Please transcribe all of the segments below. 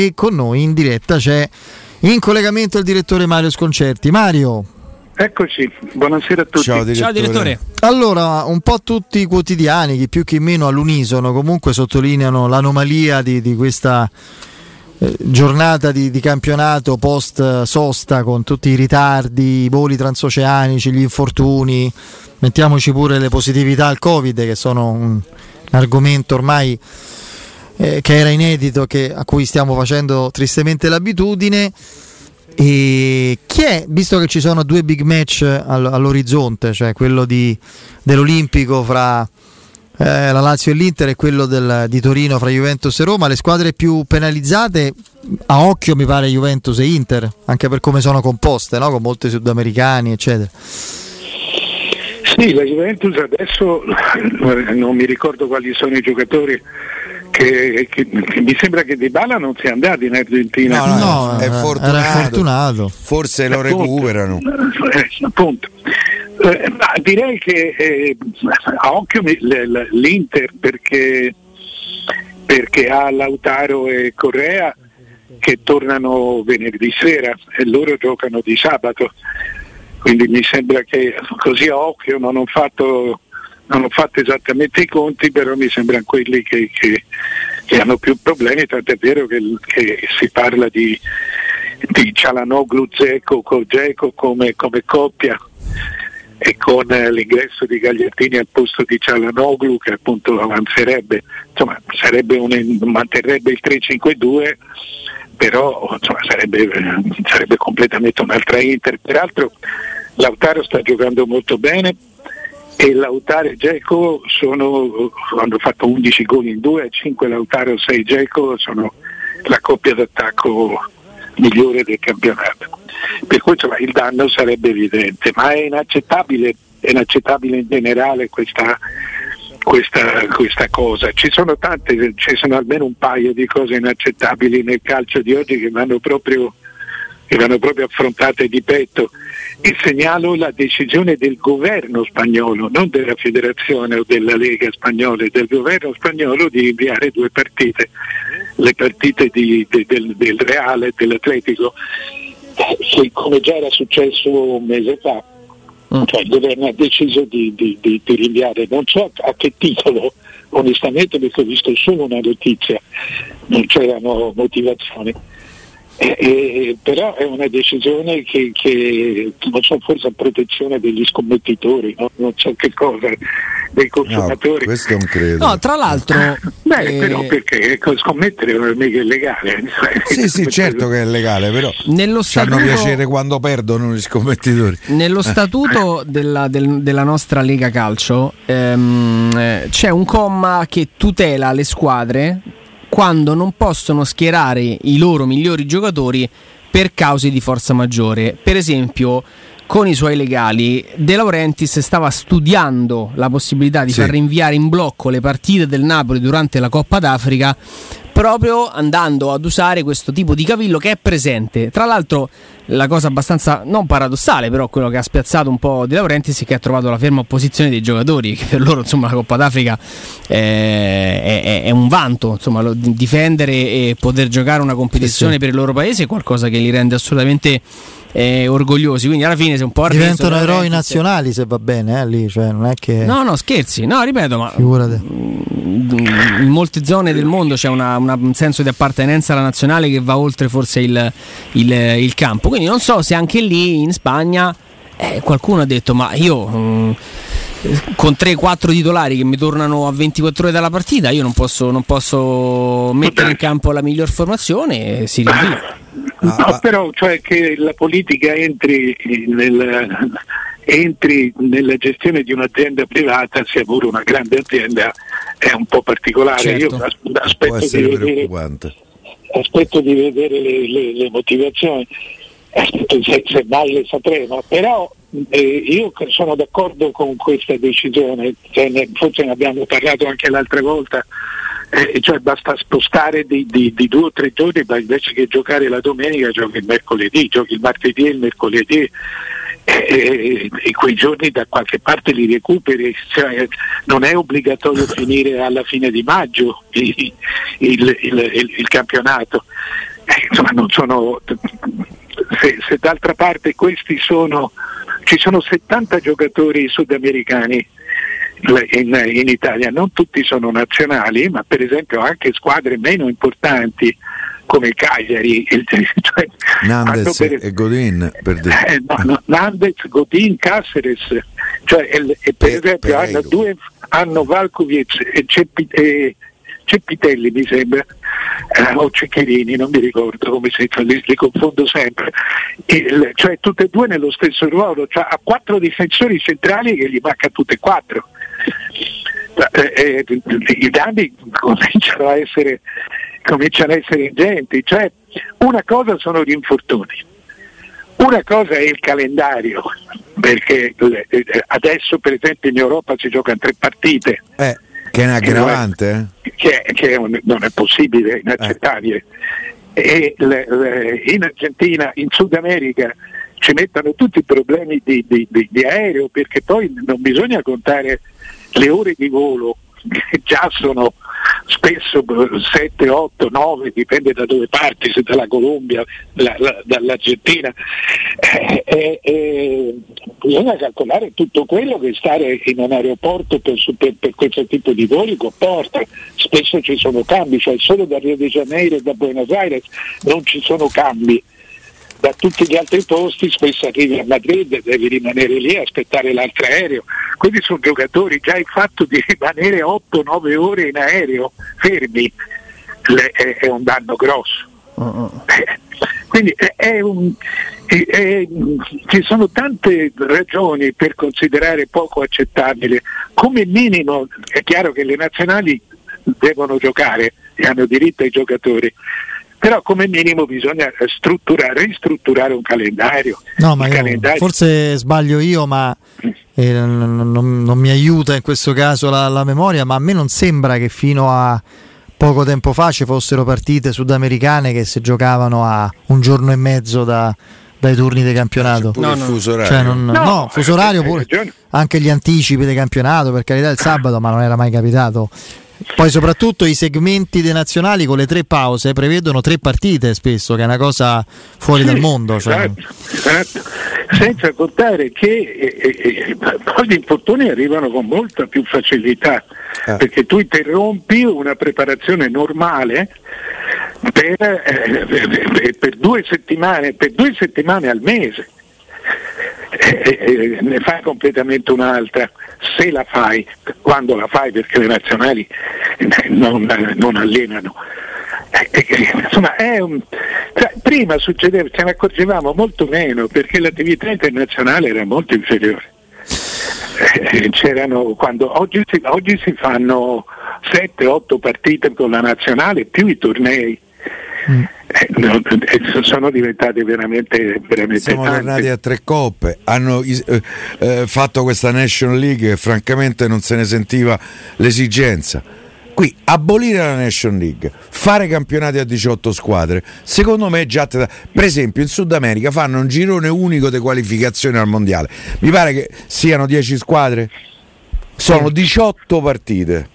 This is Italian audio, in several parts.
e con noi in diretta c'è in collegamento il direttore Mario Sconcerti. Mario. Eccoci, buonasera a tutti. Ciao direttore. Ciao direttore. Allora, un po' tutti i quotidiani, chi più chi meno all'unisono, comunque sottolineano l'anomalia di, di questa eh, giornata di, di campionato post eh, sosta con tutti i ritardi, i voli transoceanici, gli infortuni, mettiamoci pure le positività al Covid che sono un argomento ormai eh, che era inedito, che, a cui stiamo facendo tristemente l'abitudine. E chi è, visto che ci sono due big match all- all'orizzonte, cioè quello di, dell'Olimpico fra eh, la Lazio e l'Inter e quello del, di Torino fra Juventus e Roma, le squadre più penalizzate a occhio mi pare Juventus e Inter, anche per come sono composte, no? con molti sudamericani, eccetera. Sì, la Juventus adesso non mi ricordo quali sono i giocatori che, che, che mi sembra che Di Bala non sia andato in Argentina. No, no, è era, fortunato. Era fortunato. Forse lo Appunto. recuperano. Eh, appunto. Eh, ma direi che eh, a occhio l'Inter perché, perché ha Lautaro e Correa che tornano venerdì sera e loro giocano di sabato. Quindi mi sembra che così a occhio non ho fatto, non ho fatto esattamente i conti, però mi sembrano quelli che, che- che hanno più problemi, tant'è vero che, che si parla di, di Cialanoglu Dzeko come, come coppia e con eh, l'ingresso di Gagliardini al posto di Cialanoglu che appunto avanzerebbe, insomma un- manterrebbe il 3-5-2 però insomma, sarebbe, sarebbe completamente un'altra Inter. Peraltro Lautaro sta giocando molto bene e Lautaro e Geco sono, hanno fatto 11 gol in due, 5 Lautaro, 6 Geco, sono la coppia d'attacco migliore del campionato. Per cui insomma, il danno sarebbe evidente, ma è inaccettabile, è inaccettabile in generale questa, questa, questa cosa. Ci sono tante, ci sono almeno un paio di cose inaccettabili nel calcio di oggi che vanno proprio, che vanno proprio affrontate di petto. E segnalo la decisione del governo spagnolo, non della federazione o della Lega spagnola, del governo spagnolo di inviare due partite, le partite di- de- del, del Reale e dell'Atletico, che come già era successo un mese fa, cioè il governo ha deciso di, di- di- di rinviare, non so a che titolo, onestamente perché ho visto solo una notizia, non c'erano motivazioni. Eh, eh, però è una decisione che, che, non so, forse a protezione degli scommettitori, no? non so che cosa, dei No, consumatori. questo non credo. No, tra l'altro, Beh, eh, però perché scommettere non è mica illegale. Sì, sì, certo che è legale, però nello statuto, piacere quando perdono gli scommettitori. nello statuto della, del- della nostra Lega Calcio ehm, eh, c'è un comma che tutela le squadre quando non possono schierare i loro migliori giocatori per cause di forza maggiore. Per esempio, con i suoi legali, De Laurentiis stava studiando la possibilità di Sì. far rinviare in blocco le partite del Napoli durante la Coppa d'Africa proprio andando ad usare questo tipo di cavillo che è presente. Tra l'altro, la cosa abbastanza non paradossale, però quello che ha spiazzato un po' De Laurentiis è che ha trovato la ferma opposizione dei giocatori, che per loro insomma la Coppa d'Africa eh, è, è- è un vanto, insomma, di- difendere e poter giocare una competizione Sì, sì. per il loro paese è qualcosa che li rende assolutamente eh, orgogliosi. Quindi alla fine se un po' arreso Diventano De eroi nazionali se va bene, eh, lì, cioè, non è che... No, no, scherzi. No, ripeto, ma Figurate. in molte zone del mondo c'è una- una- un senso di appartenenza alla nazionale che va oltre forse il, il- il campo. Quindi non so se anche lì in Spagna eh, qualcuno ha detto: Ma io. mm, con 3-4 titolari che mi tornano a 24 ore dalla partita, io non posso, non posso mettere in campo la miglior formazione e si rinvia. No, Ah, ma- però cioè che la politica entri, nel- entri nella gestione di un'azienda privata, sia pure una grande azienda, è un po' particolare. Certo. Io aspetto di vedere, preoccupante. aspetto di vedere le, le- le motivazioni, aspetto se, se mai le sapremo, però eh, io sono d'accordo con questa decisione, cioè, ne- forse ne abbiamo parlato anche l'altra volta, eh, cioè basta spostare di, di- di due o tre giorni, ma invece che giocare la domenica giochi il mercoledì, giochi il martedì e il mercoledì e, e quei giorni da qualche parte li recuperi, cioè, non è obbligatorio finire alla fine di maggio il, il, il, il campionato. Eh, insomma, non sono, se, se, d'altra parte questi sono, ci sono 70 giocatori sudamericani in, in, Italia, non tutti sono nazionali, ma per esempio anche squadre meno importanti come Cagliari, il, cioè, Nandez per, e Godin per eh, no, no, Nandez, Godin, Caceres cioè, e, e per, per, esempio hanno, due, hanno Valkovic e, Ceppi, e Ceppitelli mi sembra eh, o Ceccherini, non mi ricordo come si fa, li, li confondo sempre il, cioè tutte e due nello stesso ruolo cioè, ha quattro difensori centrali che gli manca tutte e quattro eh, eh, i danni cominciano a essere cominciano a essere ingenti. Cioè, una cosa sono gli infortuni, una cosa è il calendario, perché eh, adesso per esempio in Europa si giocano tre partite. Eh, che è un aggravante? Che, che un, non è possibile, inaccettabile. Eh. E le, le, in Argentina, in Sud America ci mettono tutti i problemi di, di, di, di aereo perché poi non bisogna contare le ore di volo che già sono spesso 7, 8, 9, dipende da dove parti, se dalla Colombia, la, la, dall'Argentina. Eh, eh, eh, bisogna calcolare tutto quello che stare in un aeroporto per, per, per, questo tipo di voli comporta. Spesso ci sono cambi, cioè solo da Rio de Janeiro e da Buenos Aires non ci sono cambi da tutti gli altri posti, spesso arrivi a Madrid, devi rimanere lì a aspettare l'altro aereo. Quindi sono giocatori, già il fatto di rimanere 8-9 ore in aereo fermi è, è un danno grosso. Uh-huh. Quindi è, è un, ci sono tante ragioni per considerare poco accettabile. Come minimo è chiaro che le nazionali devono giocare e hanno diritto ai giocatori, però come minimo bisogna strutturare, ristrutturare un calendario. No, ma calendario... forse sbaglio io, ma eh, non, non, non, mi aiuta in questo caso la, la, memoria, ma a me non sembra che fino a poco tempo fa ci fossero partite sudamericane che si giocavano a un giorno e mezzo da, dai turni di campionato. No, no. fuso orario. Cioè non, no, no, fuso orario pure. Anche gli anticipi di campionato, per carità il sabato, ma non era mai capitato poi soprattutto i segmenti dei nazionali con le tre pause prevedono tre partite spesso, che è una cosa fuori sì, dal mondo. Cioè. Esatto, esatto. Senza contare che eh, eh, poi gli infortuni arrivano con molta più facilità, eh. perché tu interrompi una preparazione normale per, eh, per, due settimane, per due settimane al mese. Eh, ne fai completamente un'altra se la fai, quando la fai perché le nazionali non, non allenano. Eh, eh, un, cioè, prima succedeva, ce ne accorgevamo molto meno perché l'attività internazionale era molto inferiore. Eh, quando, oggi, oggi si fanno 7-8 partite con la nazionale più i tornei. Mm. Eh, sono diventate veramente, veramente siamo tante. tornati a tre coppe. Hanno eh, eh, fatto questa National League e francamente non se ne sentiva l'esigenza. Qui abolire la National League fare campionati a 18 squadre secondo me è già per esempio in Sud America fanno un girone unico di qualificazione al mondiale. Mi pare che siano 10 squadre? Sono 18 partite.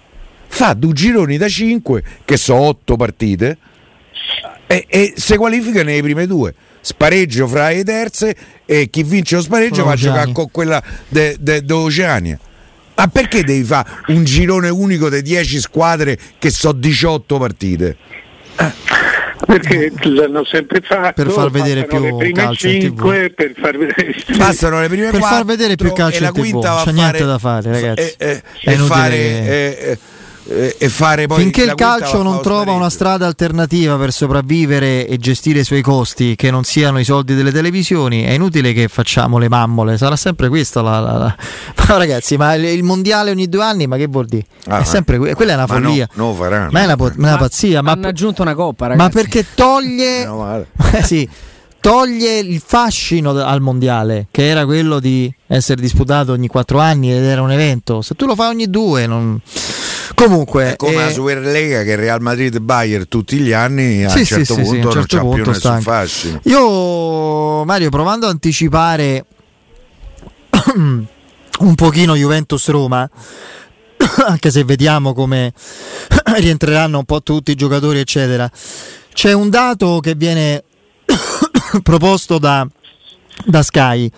Fa due gironi da 5 che sono 8 partite e, e si qualifica nelle prime due spareggio fra le terze e chi vince lo spareggio va a giocare con quella dell'Oceania. Ma perché devi fare un girone unico di 10 squadre che so 18 partite? Perché l'hanno sempre fatto per far vedere più calcio 5, per far vedere passano le prime per 4, far vedere più calcio e la quinta c'è niente da fare ragazzi e, e, e fare che... eh, eh, e fare poi finché il calcio non trova una strada alternativa per sopravvivere e gestire i suoi costi che non siano i soldi delle televisioni è inutile che facciamo le mammole. Sarà sempre questa la, la, la... ma ragazzi ma il, mondiale ogni due anni ma che vuol dire? Ah, è sempre quella è una follia no, no faranno. ma è una, una pazzia ma hanno aggiunto una coppa ragazzi. ma perché toglie no, eh, sì. Toglie il fascino al mondiale, che era quello di essere disputato ogni quattro anni ed era un evento. Se tu lo fai ogni due, non. Comunque, è come eh, la Superlega che Real Madrid e Bayern tutti gli anni a un certo sì, punto sì, non certo c'ha più nessun fascino. Io Mario provando a anticipare un pochino Juventus-Roma, anche se vediamo come rientreranno un po' tutti i giocatori, eccetera. C'è un dato che viene proposto da, da Sky,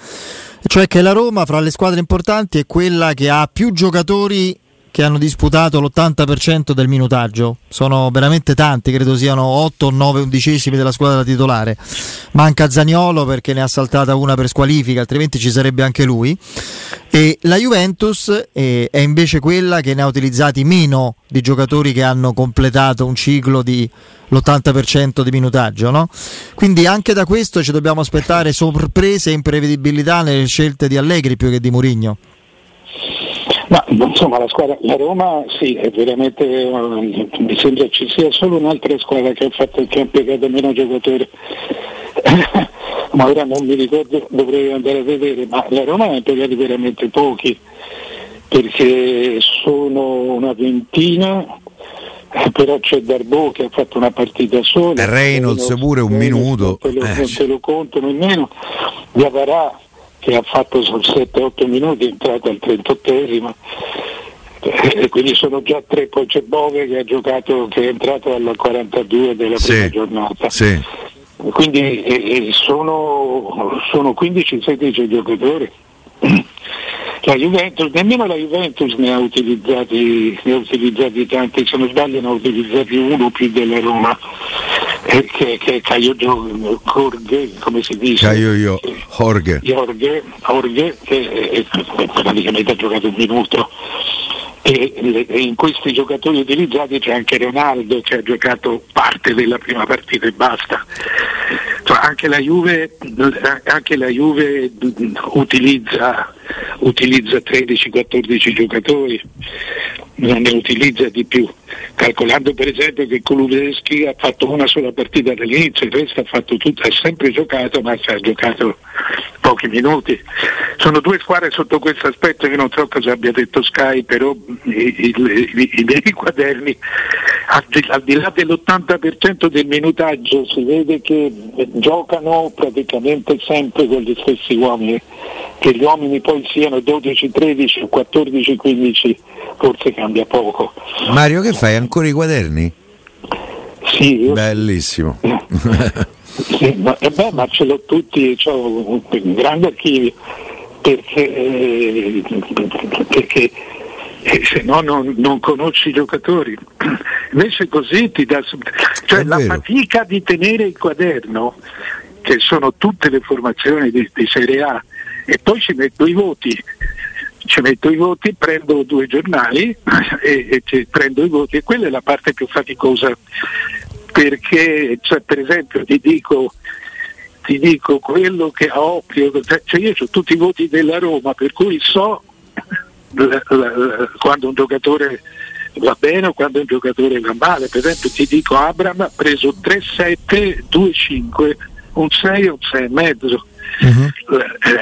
cioè che la Roma fra le squadre importanti è quella che ha più giocatori che hanno disputato l'80% del minutaggio. Sono veramente tanti, credo siano 8 o 9 undicesimi della squadra titolare. Manca Zaniolo perché ne ha saltata una per squalifica, altrimenti ci sarebbe anche lui. E la Juventus è, è invece quella che ne ha utilizzati meno di giocatori che hanno completato un ciclo di l'80% di minutaggio, no? Quindi anche da questo ci dobbiamo aspettare sorprese e imprevedibilità nelle scelte di Allegri più che di Mourinho. Ma insomma la squadra, la Roma sì, è veramente, uh, mi sembra ci sia solo un'altra squadra che ha, fatto, che ha impiegato meno giocatori, ma ora non mi ricordo, dovrei andare a vedere, ma la Roma ha impiegato veramente pochi, perché sono una ventina, però c'è Darbo che ha fatto una partita sola. Reynolds pure un minuto. Non te lo, eh, non te lo conto nemmeno, Diavarà che ha fatto 7-8 minuti, è entrato al 38esimo e quindi sono già tre, poi c'è Bove che ha giocato, che è entrato alla 42 della prima sì, giornata. Sì. Quindi eh, sono, sono 15-16 giocatori. La Juventus, nemmeno la Juventus ne ha utilizzati, ne ha utilizzati tanti, se non sbaglio ne ha utilizzati uno più della Roma, eh, che, che Caio Jorge, come si dice? Caio io, Jorge. Jorge, Jorge che eh, praticamente ha giocato un minuto e, in questi giocatori utilizzati c'è anche Ronaldo che ha giocato parte della prima partita e basta. Cioè, anche, la Juve, anche la Juve utilizza, utilizza 13-14 giocatori, non ne utilizza di più, calcolando per esempio che Kulubeschi ha fatto una sola partita dall'inizio, il resto ha, fatto tutto, ha sempre giocato ma ha giocato pochi minuti. Sono due squadre sotto questo aspetto che non so cosa abbia detto Sky, però i, i, i, miei quaderni al di, al di là dell'80% del minutaggio si vede che giocano praticamente sempre con gli stessi uomini, che gli uomini poi siano 12, 13 o 14, 15 forse cambia poco. Mario che fai? Ancora i quaderni? Sì, io... Bellissimo. sì, ma, eh beh, ma ce l'ho tutti, ho un grande archivio perché, eh, perché eh, se no non, non, conosci i giocatori. Invece così ti dà... Cioè la fatica di tenere il quaderno, che sono tutte le formazioni di, di Serie A, e poi ci metto i voti. Ci metto i voti, prendo due giornali e, e prendo i voti e quella è la parte più faticosa perché cioè, per esempio ti dico ti dico quello che a occhio, cioè io ho tutti i voti della Roma, per cui so quando un giocatore va bene o quando un giocatore va male. Per esempio ti dico Abram ha preso 3-7, 2-5, un 6 un 6,5. Uh-huh.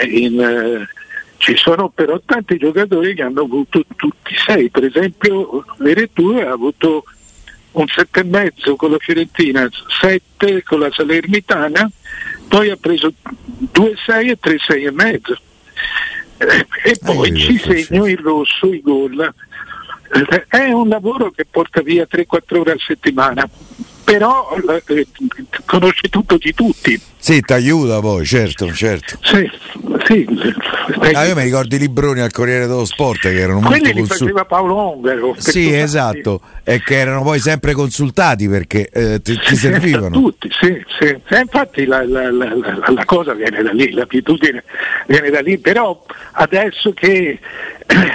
In, eh, ci sono però tanti giocatori che hanno avuto tutti 6, per esempio Veretù ha avuto un 7,5 con la Fiorentina, 7 con la Salernitana, poi ha preso 2-6 e 3-6,5 eh, e poi eh, ci segno il rosso, i gol. Eh, è un lavoro che porta via 3-4 ore a settimana, però eh, conosci tutto di tutti. Sì, ti aiuta poi, certo, certo. Sì, sì. Ah, io mi ricordo i libroni al Corriere dello Sport che erano Quelli molto li faceva Paolo Ongaro. Sì, esatto, e che erano poi sempre consultati perché eh, ti, ti servivano. Tutti, sì, sì. E infatti la, la, la, la, cosa viene da lì, l'abitudine viene da lì, però adesso che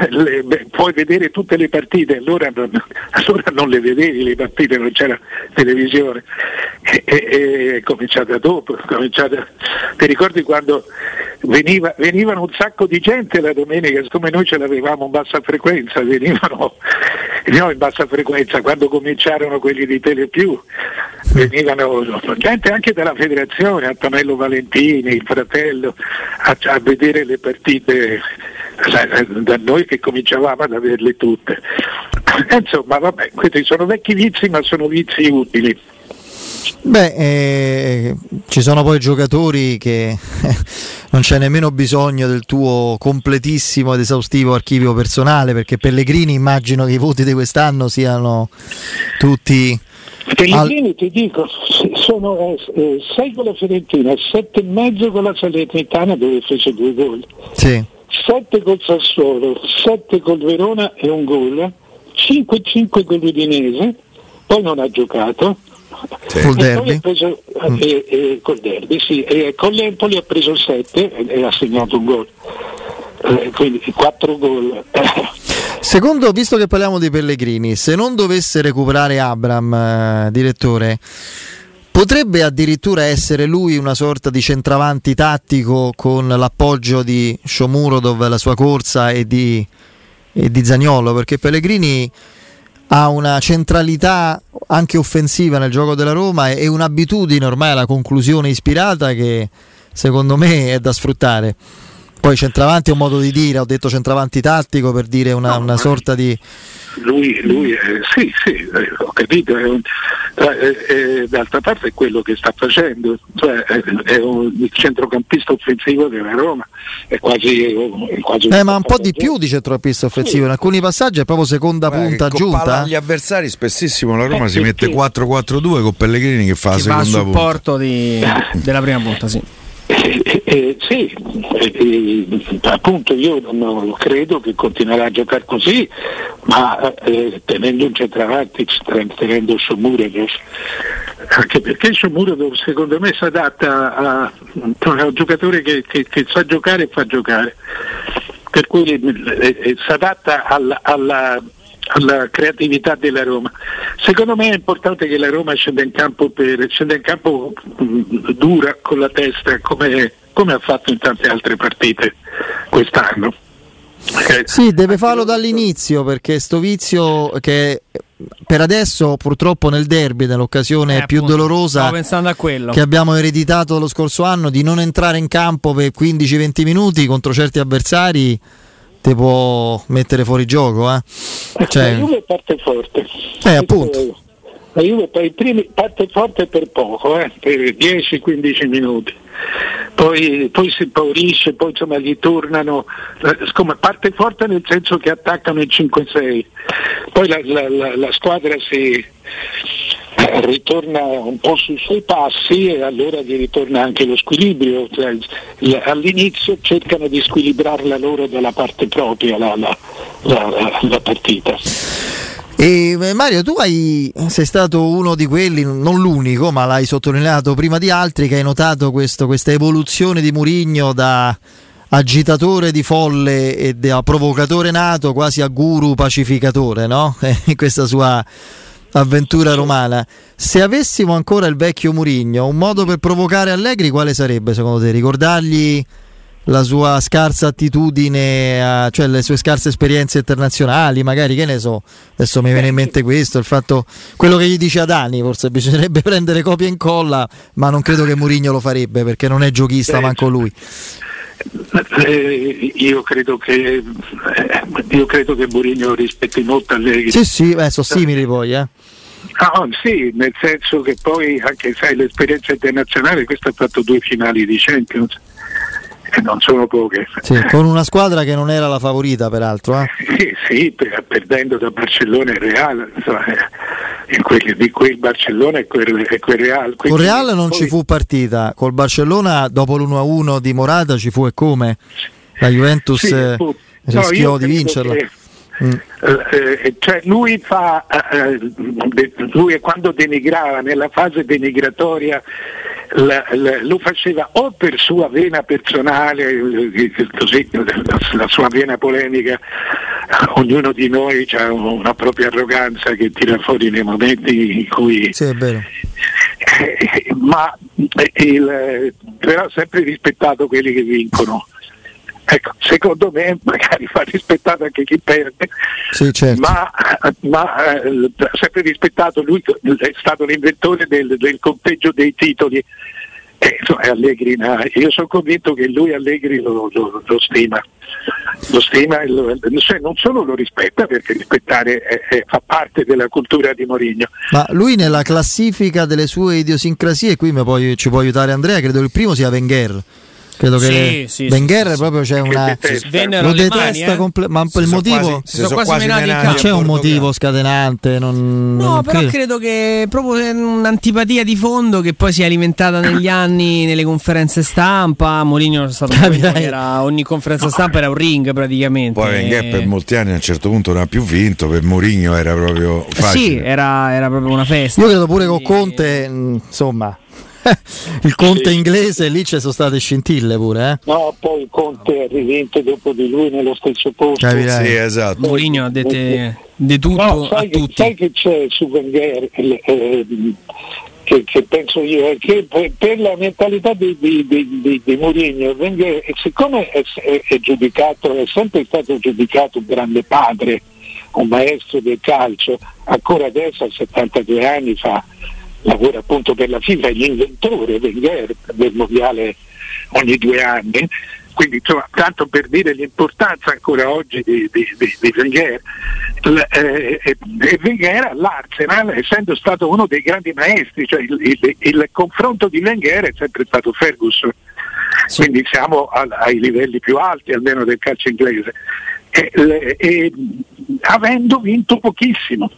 le, beh, puoi vedere tutte le partite, allora non, allora non, le vedevi le partite, non c'era televisione, e, e, è cominciata dopo, cominciata... ti ricordi quando veniva, venivano un sacco di gente la domenica, siccome noi ce l'avevamo in bassa frequenza, venivano no, in bassa frequenza, quando cominciarono quelli di Telepiù, venivano gente anche dalla federazione, Antonello Valentini, il fratello, a, a vedere le partite da noi che cominciavamo ad averle tutte. Insomma, vabbè, questi sono vecchi vizi, ma sono vizi utili. Beh, eh, ci sono poi giocatori che non c'è nemmeno bisogno del tuo completissimo ed esaustivo archivio personale, perché Pellegrini immagino che i voti di quest'anno siano tutti... Pellegrini al... ti dico, sono 6 eh, con la Fiorentina, 7 e mezzo con la Salernitana dove fece due gol. Sì. 7 col Sassuolo, 7 col Verona e un gol, 5-5 con l'Udinese, poi non ha giocato, sì. Col derby? Preso, mm. eh, eh, col derby, sì. E con l'Empoli ha preso 7 e, e ha segnato un gol. Eh, quindi 4 gol. Secondo, visto che parliamo di Pellegrini, se non dovesse recuperare Abram, eh, direttore, potrebbe addirittura essere lui una sorta di centravanti tattico con l'appoggio di Shomurodov, la sua corsa e di, e di Zagnolo, perché Pellegrini ha una centralità anche offensiva nel gioco della Roma e un'abitudine ormai alla conclusione ispirata che secondo me è da sfruttare. Poi centravanti è un modo di dire, ho detto centravanti tattico per dire una, no, una sorta di... Lui, lui è, sì, sì, eh, ho capito, è un, è, è, d'altra parte è quello che sta facendo, cioè, è, un, il centrocampista offensivo della Roma, è quasi... quasi eh, ma un po' di più di centrocampista offensivo, sì. in alcuni passaggi è proprio seconda Beh, punta aggiunta. Gli avversari spessissimo la Roma eh, si mette 4-4-2 con Pellegrini che fa la seconda punta. supporto di, della prima punta, sì. Eh, eh, sì, eh, appunto io non credo che continuerà a giocare così, ma eh, tenendo un centravanti, tenendo Somuredov, anche perché Somuredov secondo me si adatta a, a, un giocatore che, che, che, sa giocare e fa giocare, per cui eh, eh, si adatta alla, alla alla creatività della Roma. Secondo me è importante che la Roma scenda in campo, per, scenda in campo mm, dura con la testa come, come ha fatto in tante altre partite quest'anno. Sì, deve farlo dall'inizio perché sto vizio che per adesso purtroppo nel derby, nell'occasione eh, più appunto, dolorosa che abbiamo ereditato lo scorso anno, di non entrare in campo per 15-20 minuti contro certi avversari ti può mettere fuori gioco. Eh? Cioè... La Juve parte forte. Eh, appunto. La Juve parte forte per poco, eh? per 10-15 minuti. Poi, poi, si impaurisce, poi insomma gli tornano, come parte forte nel senso che attaccano il 5-6, poi la, la, la, la squadra si, ritorna un po' sui suoi passi e allora gli ritorna anche lo squilibrio. Cioè, all'inizio cercano di squilibrarla loro dalla parte propria la, la, la, la partita. E Mario, tu hai, sei stato uno di quelli, non l'unico, ma l'hai sottolineato prima di altri, che hai notato questo, questa evoluzione di Murigno da agitatore di folle e da provocatore nato quasi a guru pacificatore, no? Questa sua avventura romana. Se avessimo ancora il vecchio Murigno, un modo per provocare Allegri quale sarebbe secondo te? Ricordargli la sua scarsa attitudine, a, cioè le sue scarse esperienze internazionali, magari che ne so, adesso mi viene in mente questo, il fatto, quello che gli dice a Dani, forse bisognerebbe prendere copia e incolla, ma non credo che Murigno lo farebbe perché non è giochista manco lui. Eh, io credo che eh, io credo che Mourinho rispetti molto Allegri. Sì, sì, beh, sono simili poi, eh. Ah, sì, nel senso che poi anche sai l'esperienza internazionale, questo ha fatto due finali di Champions e non sono poche. Sì, con una squadra che non era la favorita peraltro. Eh? Sì, sì, perdendo da Barcellona e Real, insomma, eh, quel, di quel Barcellona e quel, e quel Real. Con Real non poi... ci fu partita, col Barcellona dopo l'1-1 di Morata ci fu e come? La Juventus sì, eh, rischiò no, di vincerla. Che... Mm. Eh, eh, cioè lui, fa, eh, eh lui quando denigrava nella fase denigratoria la, la, lo faceva o per sua vena personale, eh, così, la, la, sua vena polemica, ognuno di noi ha una propria arroganza che tira fuori nei momenti in cui... Sì, è vero. Eh, ma il, però sempre rispettato quelli che vincono. Ecco, secondo me magari fa rispettato anche chi perde, sì, certo. ma, ma eh, sempre rispettato, lui è stato l'inventore del, del conteggio dei titoli Eh, insomma, Allegri, io sono convinto che lui Allegri lo, lo, lo stima, lo stima lo, cioè non solo lo rispetta perché rispettare è, è, fa parte della cultura di Mourinho. Ma lui nella classifica delle sue idiosincrasie, qui può, ci può aiutare Andrea, credo il primo sia Wenger credo che sì, Wenger sì, proprio c'è una lo detesta eh? comple- ma il motivo? quasi, sono quasi non c'è un motivo scatenante non, no non però credo. credo che proprio un'antipatia di fondo che poi si è alimentata negli anni nelle conferenze stampa. Mourinho è stato era, ogni conferenza stampa era un ring praticamente. Poi Wenger per molti anni a un certo punto non ha più vinto per Mourinho era proprio facile sì era, era proprio una festa. Io credo pure con Conte insomma il Conte sì. inglese lì ci sono state scintille pure. Eh? No, poi il Conte è rivinto dopo di lui nello stesso posto. Capirai. Sì, esatto. Mourinho ha detto di tutto no, sai a che, tutti. Sai che c'è su Wenger? Eh, eh, che, che, penso io è che per, per la mentalità di, di, di, di Mourinho, Wenger, siccome è, è, è giudicato, è sempre stato giudicato un grande padre, un maestro del calcio, ancora adesso a 72 anni fa lavora appunto per la FIFA, è l'inventore Wenger del mondiale ogni due anni, quindi insomma, tanto per dire l'importanza ancora oggi di, di, di, di Wenger, eh, e Wenger all'Arsenal essendo stato uno dei grandi maestri, cioè il, il, il confronto di Wenger è sempre stato Ferguson, sì. quindi siamo a, ai livelli più alti almeno del calcio inglese, e, e, e, avendo vinto pochissimo.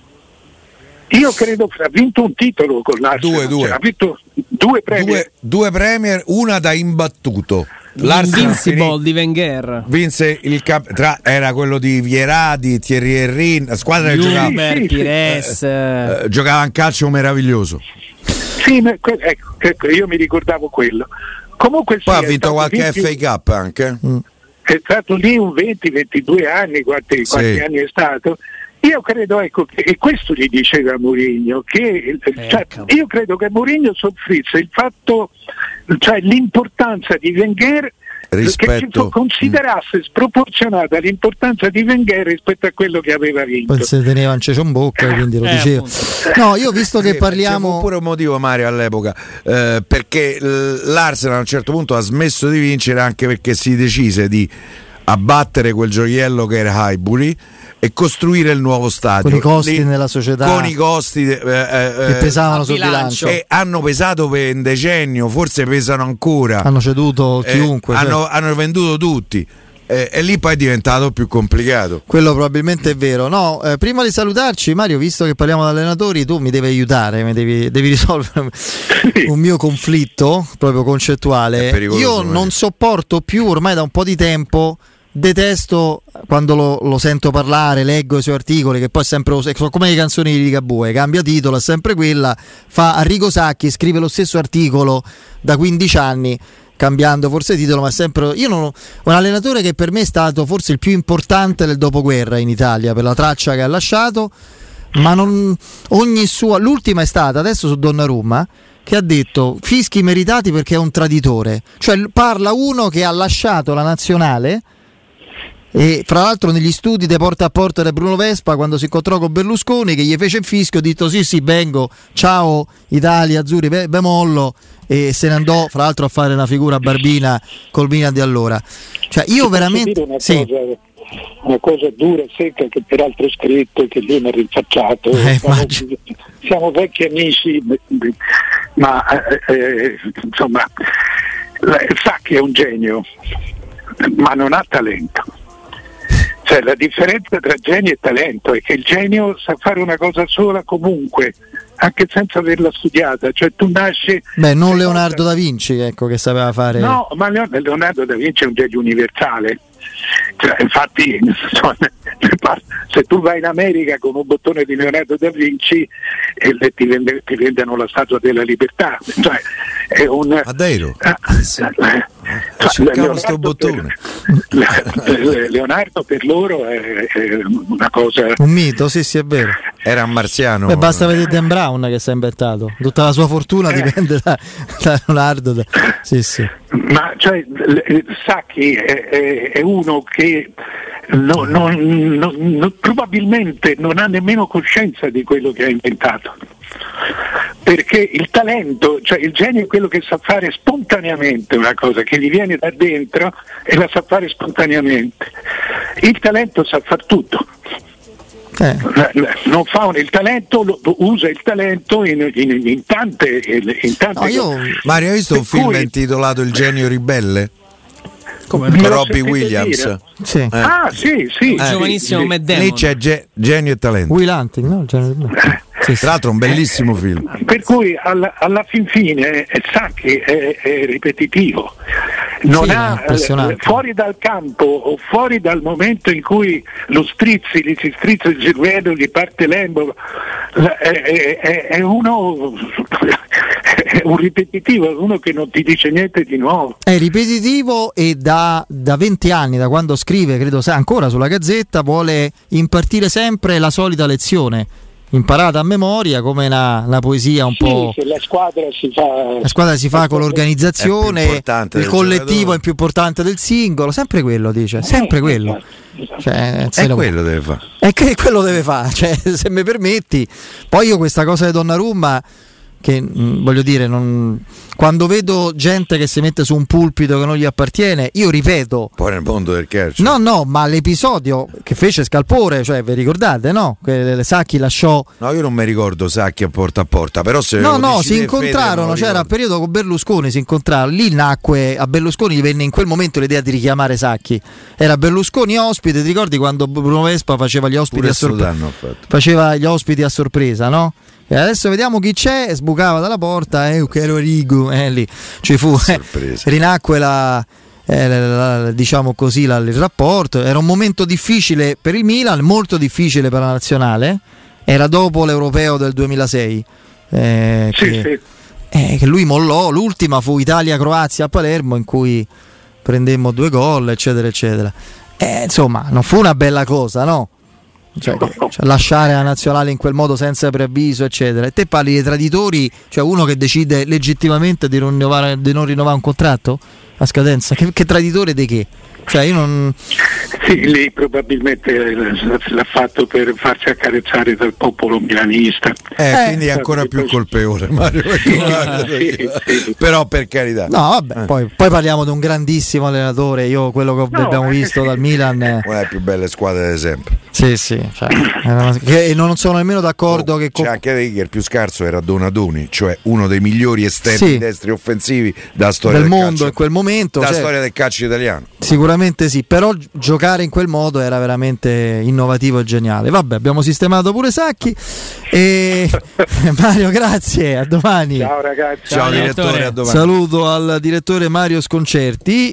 Io credo che ha vinto un titolo con l'Arsenal. Due, due. Cioè, ha vinto due premier. Due, due premier, una da imbattuto. L'Invincible di Wenger vinse il cap- tra, era quello di Vieradi, Thierry Henry, la squadra che giocava, sì, Pires. Eh, eh, giocava un calcio meraviglioso. Sì, ecco, ecco, io mi ricordavo quello. Comunque Poi sì, ha vinto qualche FA Cup anche. Mm. È stato lì un 20-22 anni, quanti, quanti anni è stato io credo ecco, che, e questo gli diceva Mourinho, che cioè, ecco. io credo che Mourinho soffrisse il fatto, cioè l'importanza di Wenger Rispetto... che considerasse mm. sproporzionata l'importanza di Wenger rispetto a quello che aveva vinto. Poi si teneva un cecio in bocca, quindi lo eh, diceva. No, io visto che parliamo. C'è pure un motivo, Mario, all'epoca, eh, perché l'Arsenal a un certo punto ha smesso di vincere anche perché si decise di abbattere quel gioiello che era Highbury e costruire il nuovo stadio. Con i costi Lì, nella società. Con i costi eh, eh, che pesavano sul bilancio. E hanno pesato per un decennio, forse pesano ancora. Hanno ceduto eh, chiunque. Hanno, cioè. hanno venduto tutti. Eh, e lì poi è diventato più complicato. Quello probabilmente è vero. No, eh, prima di salutarci, Mario, visto che parliamo di allenatori, tu mi devi aiutare, mi devi, devi risolvere un mio conflitto proprio concettuale. Io non sopporto più ormai da un po' di tempo detesto quando lo, lo, sento parlare, leggo i suoi articoli, che poi è sempre sono come le canzoni di Ligabue, cambia titolo, è sempre quella, fa Arrigo Sacchi, scrive lo stesso articolo da 15 anni, cambiando forse titolo, ma sempre... Io non un allenatore che per me è stato forse il più importante del dopoguerra in Italia, per la traccia che ha lasciato, ma non, ogni sua... L'ultima è stata, adesso su Donnarumma, che ha detto fischi meritati perché è un traditore, cioè parla uno che ha lasciato la nazionale e fra l'altro negli studi di porta a porta di Bruno Vespa quando si incontrò con Berlusconi che gli fece il fischio ha detto sì sì vengo ciao Italia Azzurri be, mollo. E se ne andò fra l'altro a fare una figura barbina col Milan di allora. Cioè io veramente una, sì. cosa, una cosa dura secca che peraltro ho scritto che lui mi ha rinfacciato. Eh, siamo, siamo, vecchi amici ma eh, eh, insomma sa che è un genio ma non ha talento cioè, la differenza tra genio e talento è che il genio sa fare una cosa sola comunque, anche senza averla studiata. Cioè, tu nasci. Beh, non Leonardo da Vinci, ecco, che sapeva fare. No, ma Leonardo da Vinci è un genio universale. Cioè, infatti, se tu vai in America con un bottone di Leonardo da Vinci e ti, vende, ti vendono la statua della libertà, cioè, è un. Madeiro. Ah, eh, cioè, Leonardo, bottone. Per, Leonardo per loro è, è, una cosa. Un mito, sì, sì, è vero. Era un marziano. Beh, basta vedere Dan Brown che si è inventato. Tutta la sua fortuna eh. dipende da, da Leonardo. Da... Sì, sì. Ma cioè, Sacchi è, è, è uno che no, no, no, probabilmente non ha nemmeno coscienza di quello che ha inventato. Perché il talento, cioè il genio è quello che sa fare spontaneamente una cosa, che gli viene da dentro e la sa fare spontaneamente. Il talento sa far tutto. Eh. Non fa un, il talento, usa il talento in, in, in tante, in tante no, io, Mario, hai visto un film cui... intitolato Il genio ribelle? Come Robbie Williams. Sì. Eh. Ah, sì, sì. Il giovanissimo sì, Lì c'è ge- genio e talento. Will Hunting, no? Eh. Sì, Tra l'altro un bellissimo film. Per cui alla, alla fin fine eh, Sacchi è, è ripetitivo. Non sì, ha, eh, fuori dal campo o fuori dal momento in cui lo strizzi, gli si strizza il cervello, gli parte l'embo, è, è, è uno è un ripetitivo, è uno che non ti dice niente di nuovo. È ripetitivo e da, da 20 anni, da quando scrive, credo ancora sulla Gazzetta, vuole impartire sempre la solita lezione imparata a memoria come la, la poesia un sì, po'. la squadra si fa, la squadra si fa con l'organizzazione, il collettivo giocatore. è più importante del singolo, sempre quello dice, eh, sempre eh, quello. Esatto. Cioè, e lo... quello deve fare. E che quello deve fare, cioè, se mi permetti. Poi io questa cosa di Donnarumma che mh, mm, voglio dire, non... quando vedo gente che si mette su un pulpito che non gli appartiene, io ripeto. Poi nel mondo del calcio. No, no, ma l'episodio che fece Scalpore, cioè vi ricordate, no? Che Sacchi lasciò. No, io non mi ricordo Sacchi a porta a porta, però se. No, no, si incontrarono, c'era il periodo con Berlusconi, si incontrarono. Lì nacque a Berlusconi gli venne in quel momento l'idea di richiamare Sacchi. Era Berlusconi ospite, ti ricordi quando Bruno Vespa faceva gli ospiti Pure a sorpresa? Faceva gli ospiti a sorpresa, no? E adesso vediamo chi c'è. Sbucava dalla porta. Eh, che ero Rigo. Eh, lì ci fu. Eh, rinacque la. Eh, la, la, diciamo così la, il rapporto era un momento difficile per il Milan molto difficile per la nazionale era dopo l'europeo del 2006 eh, sì, che, sì. Eh, che lui mollò l'ultima fu Italia-Croazia a Palermo in cui prendemmo due gol eccetera eccetera eh, insomma non fu una bella cosa no? Cioè, cioè, lasciare la nazionale in quel modo senza preavviso, eccetera. E te parli dei traditori, cioè uno che decide legittimamente di, rinnovare, di non rinnovare un contratto a scadenza. Che, che traditore di che? Cioè io non... Sì, lì probabilmente l'ha fatto per farsi accarezzare dal popolo milanista. Eh, eh quindi è ancora più colpevole Mario. sì, sì. Però per carità. No, vabbè, eh. poi, poi, parliamo di un grandissimo allenatore. Io quello che no, abbiamo eh, visto dal Milan è... una delle più belle squadre ad esempio. Sì, sì. Cioè, e non sono nemmeno d'accordo oh, che... C'è anche che il più scarso era Donadoni, cioè uno dei migliori esterni destri offensivi della storia del, del mondo calcio. in quel momento. Della cioè, storia del calcio italiano. Sicuramente sì, però giocare in quel modo era veramente innovativo e geniale. Vabbè, abbiamo sistemato pure Sacchi. E Mario, grazie, a domani. Ciao ragazzi. Ciao, Ciao direttore, a domani. Saluto al direttore Mario Sconcerti.